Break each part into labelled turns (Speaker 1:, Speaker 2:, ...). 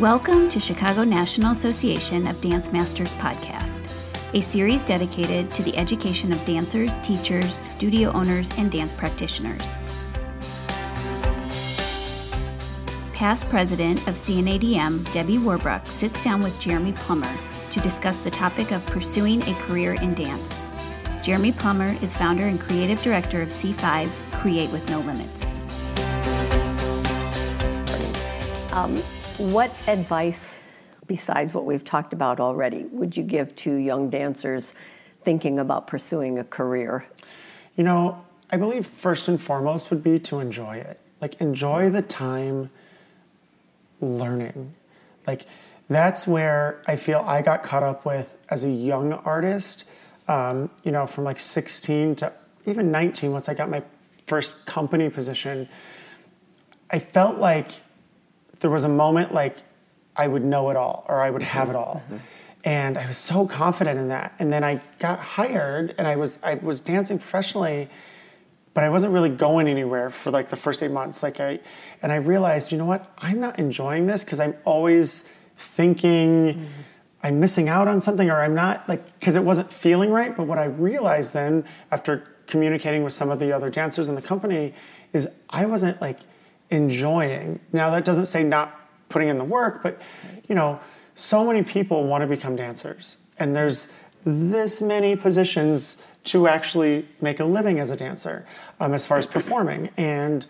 Speaker 1: Welcome to Chicago National Association of Dance Masters podcast, a series dedicated to the education of dancers, teachers, studio owners, and dance practitioners. Past president of CNADM, Debbie Warbruck, sits down with Jeremy Plummer to discuss the topic of pursuing a career in dance. Jeremy Plummer is founder and creative director of C5 Create with No Limits.
Speaker 2: Um, what advice, besides what we've talked about already, would you give to young dancers thinking about pursuing a career?
Speaker 3: You know, I believe first and foremost would be to enjoy it. Like, enjoy the time learning. Like, that's where I feel I got caught up with as a young artist um, you know, from like 16 to even 19, once I got my first company position, I felt like there was a moment like I would know it all or I would have it all. Mm-hmm. And I was so confident in that. And then I got hired and I was I was dancing professionally, but I wasn't really going anywhere for like the first eight months. Like I and I realized, you know what, I'm not enjoying this because I'm always thinking mm-hmm I'm missing out on something or I'm not like because it wasn't feeling right. But what I realized then after communicating with some of the other dancers in the company is I wasn't like enjoying. Now that doesn't say not putting in the work, but you know, so many people want to become dancers and there's this many positions to actually make a living as a dancer um, as far as performing and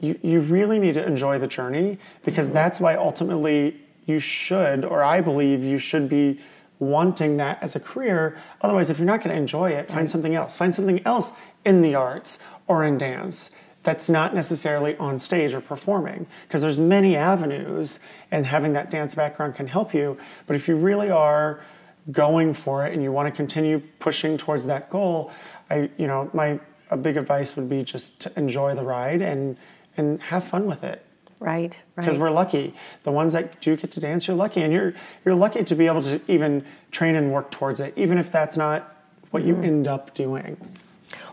Speaker 3: you, you really need to enjoy the journey because mm-hmm. that's why ultimately you should, or I believe you should be wanting that as a career. Otherwise, if you're not going to enjoy it, find something else. Find something else in the arts or in dance that's not necessarily on stage or performing because there's many avenues and having that dance background can help you but if you really are going for it and you want to continue pushing towards that goal i you know my a big advice would be just to enjoy the ride and and have fun with it
Speaker 2: Right,
Speaker 3: right. Because we're lucky. The ones that do get to dance, you're lucky, and you're you're lucky to be able to even train and work towards it, even if that's not what you mm-hmm. end up doing.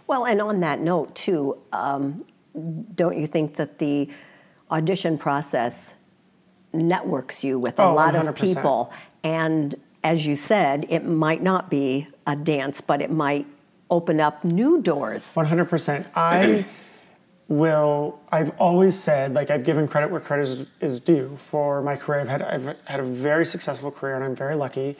Speaker 2: Well, and on that note too, um, don't you think that the audition process networks you with a oh, lot 100%. of people, and as you said, it might not be a dance, but it might open up new doors.
Speaker 3: One hundred percent. I will I've always said like I've given credit where credit is, is, due for my career. I've had I've had a very successful career and I'm very lucky.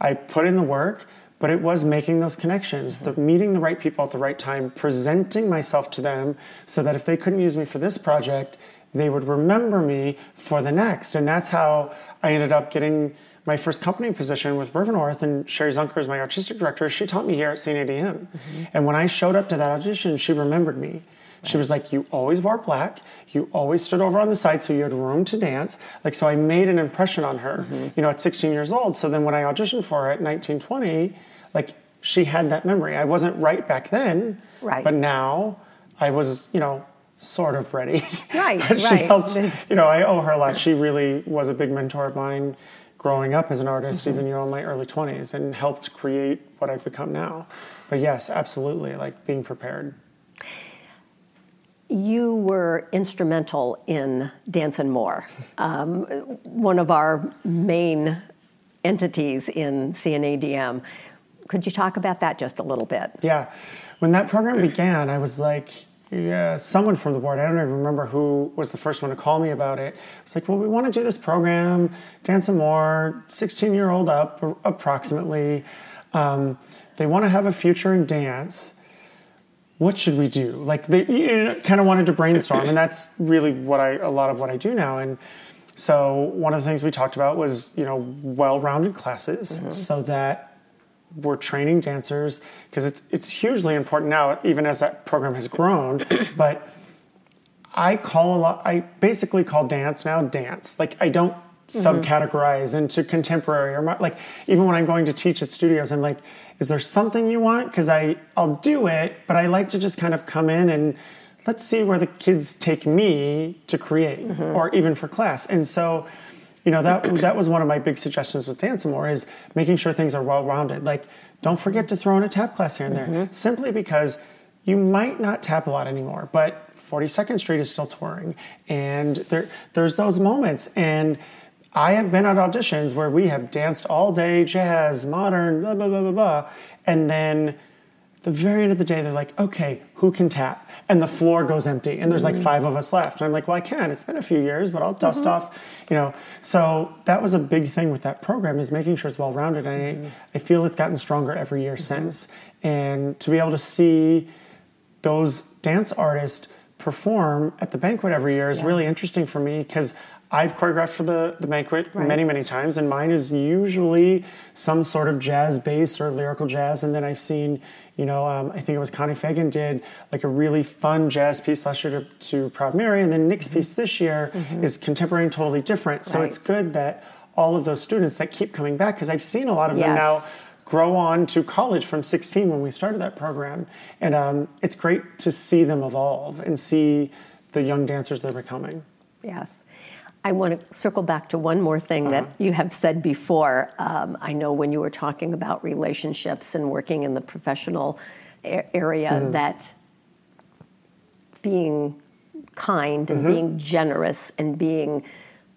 Speaker 3: I put in the work, but it was making those connections, mm-hmm. the meeting the right people at the right time, presenting myself to them so that if they couldn't use me for this project, they would remember me for the next. And that's how I ended up getting my first company position with River North and Sherry Zunker is my artistic director. She taught me here at CNADM. Mm-hmm. And when I showed up to that audition, she remembered me. She was like, You always wore black. You always stood over on the side so you had room to dance. Like, so I made an impression on her, mm-hmm. you know, at 16 years old. So then when I auditioned for her at 19, 20, like, she had that memory. I wasn't right back then.
Speaker 2: Right.
Speaker 3: But now I was, you know, sort of ready.
Speaker 2: Right.
Speaker 3: she
Speaker 2: right.
Speaker 3: helped, you know, I owe her a lot. She really was a big mentor of mine growing up as an artist, mm-hmm. even, you know, in my early 20s and helped create what I've become now. But yes, absolutely, like being prepared.
Speaker 2: You were instrumental in Dance and More, um, one of our main entities in CNADM. Could you talk about that just a little bit?
Speaker 3: Yeah. When that program began, I was like, yeah, someone from the board, I don't even remember who was the first one to call me about it. It's like, well, we want to do this program, Dance and More, 16 year old up approximately. Um, they want to have a future in dance what should we do? Like they you know, kind of wanted to brainstorm, and that's really what I a lot of what I do now. And so one of the things we talked about was you know well-rounded classes, mm-hmm. so that we're training dancers because it's it's hugely important now, even as that program has grown. but I call a lot. I basically call dance now dance. Like I don't mm-hmm. subcategorize into contemporary or like even when I'm going to teach at studios, I'm like, is there something you want? Because I I'll do it, but I like to just kind of come in and let's see where the kids take me to create mm-hmm. or even for class. And so, you know, that that was one of my big suggestions with Dance More is making sure things are well rounded. Like, don't forget to throw in a tap class here and there, mm-hmm. simply because you might not tap a lot anymore, but 42nd Street is still touring, and there there's those moments and I have been at auditions where we have danced all day, jazz, modern, blah, blah, blah, blah, blah. And then the very end of the day, they're like, okay, who can tap? And the floor goes empty, and there's like five of us left. And I'm like, well, I can. It's been a few years, but I'll dust mm-hmm. off, you know. So that was a big thing with that program is making sure it's well rounded. And mm-hmm. I, I feel it's gotten stronger every year mm-hmm. since. And to be able to see those dance artists perform at the banquet every year is yeah. really interesting for me because I've choreographed for the, the banquet right. many, many times, and mine is usually some sort of jazz bass or lyrical jazz. And then I've seen, you know, um, I think it was Connie Fagan did like a really fun jazz piece last year to, to Proud Mary, and then Nick's mm-hmm. piece this year mm-hmm. is contemporary and totally different. So right. it's good that all of those students that keep coming back, because I've seen a lot of yes. them now grow on to college from 16 when we started that program. And um, it's great to see them evolve and see the young dancers they're becoming.
Speaker 2: Yes. I want to circle back to one more thing uh-huh. that you have said before. Um, I know when you were talking about relationships and working in the professional a- area, mm that being kind and mm-hmm. being generous and being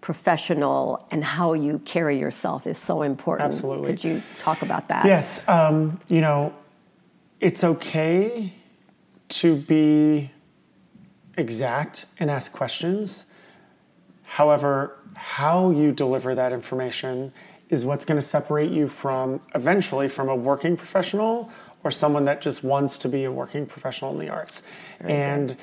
Speaker 2: professional and how you carry yourself is so important.
Speaker 3: Absolutely.
Speaker 2: Could you talk about that?
Speaker 3: Yes. Um, you know, it's okay to be exact and ask questions However, how you deliver that information is what's going to separate you from eventually from a working professional or someone that just wants to be a working professional in the arts. Very and good.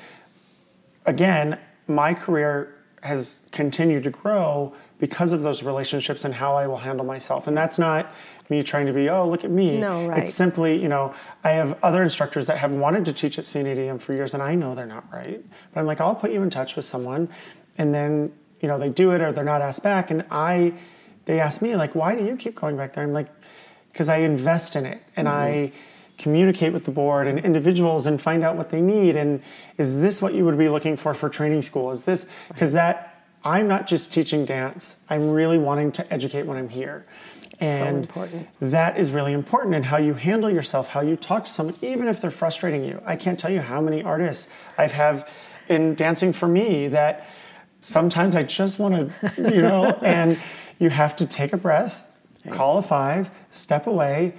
Speaker 3: again, my career has continued to grow because of those relationships and how I will handle myself. And that's not me trying to be, oh, look at me.
Speaker 2: No, right.
Speaker 3: It's simply, you know, I have other instructors that have wanted to teach at CNADM for years and I know they're not right. But I'm like, I'll put you in touch with someone and then you know, they do it or they're not asked back. And I, they ask me, like, why do you keep going back there? I'm like, because I invest in it and mm-hmm. I communicate with the board and individuals and find out what they need. And is this what you would be looking for for training school? Is this, because that, I'm not just teaching dance, I'm really wanting to educate when I'm here. And
Speaker 2: so
Speaker 3: that is really important in how you handle yourself, how you talk to someone, even if they're frustrating you. I can't tell you how many artists I've have in dancing for me that sometimes I just want to, you know, and you have to take a breath, call a five, step away.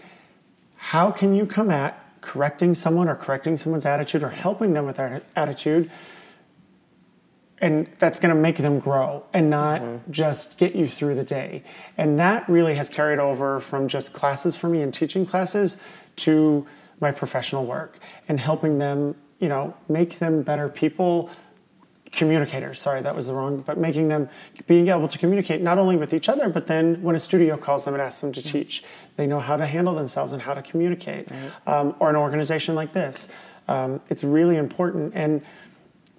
Speaker 3: How can you come at correcting someone or correcting someone's attitude or helping them with their attitude? And that's going to make them grow and not mm-hmm. just get you through the day. And that really has carried over from just classes for me and teaching classes to my professional work and helping them, you know, make them better people, communicators sorry that was the wrong but making them being able to communicate not only with each other but then when a studio calls them and asks them to mm-hmm. teach they know how to handle themselves and how to communicate right. um, or an organization like this um, it's really important and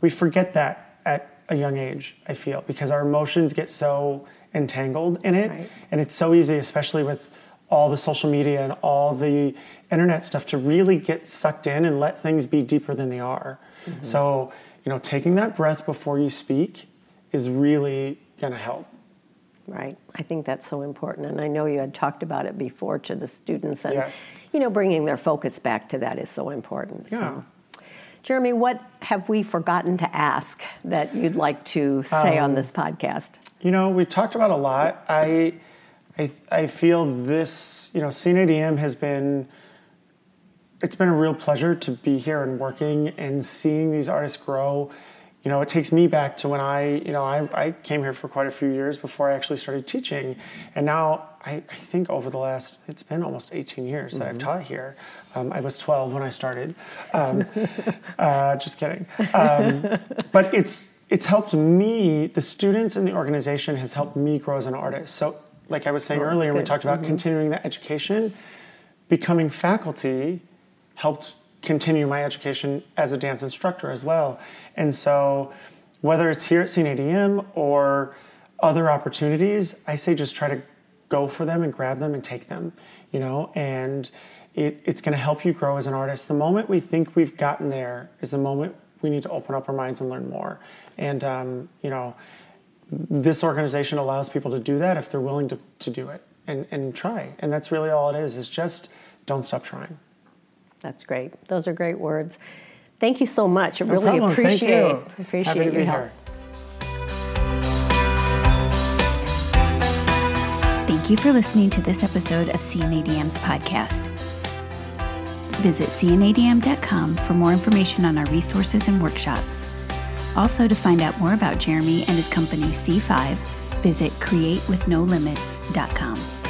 Speaker 3: we forget that at a young age i feel because our emotions get so entangled in it right. and it's so easy especially with all the social media and all the internet stuff to really get sucked in and let things be deeper than they are mm-hmm. so you know, taking that breath before you speak is really going to help.
Speaker 2: Right. I think that's so important. And I know you had talked about it before to the students. And,
Speaker 3: yes.
Speaker 2: you know, bringing their focus back to that is so important. Yeah. So. Jeremy, what have we forgotten to ask that you'd like to say um, on this podcast?
Speaker 3: You know, we talked about a lot. I, I, I feel this, you know, CNADM has been it's been a real pleasure to be here and working and seeing these artists grow. You know, it takes me back to when I, you know, I, I came here for quite a few years before I actually started teaching. And now I, I think over the last, it's been almost 18 years that mm-hmm. I've taught here. Um, I was 12 when I started. Um, uh, just kidding. Um, but it's, it's helped me, the students and the organization has helped me grow as an artist. So, like I was saying oh, earlier, we talked about mm-hmm. continuing that education, becoming faculty helped continue my education as a dance instructor as well. And so, whether it's here at CNADM or other opportunities, I say just try to go for them and grab them and take them, you know, and it, it's going to help you grow as an artist. The moment we think we've gotten there is the moment we need to open up our minds and learn more. And, um, you know, this organization allows people to do that if they're willing to, to do it and, and try. And that's really all it is, is just don't stop trying.
Speaker 2: That's great. Those are great words. Thank you so much. I no really problem. appreciate
Speaker 3: appreciate
Speaker 2: your help.
Speaker 3: Here.
Speaker 1: Thank you for listening to this episode of CNADM's podcast. Visit cnadm.com for more information on our resources and workshops. Also, to find out more about Jeremy and his company C5, visit createwithnolimits.com.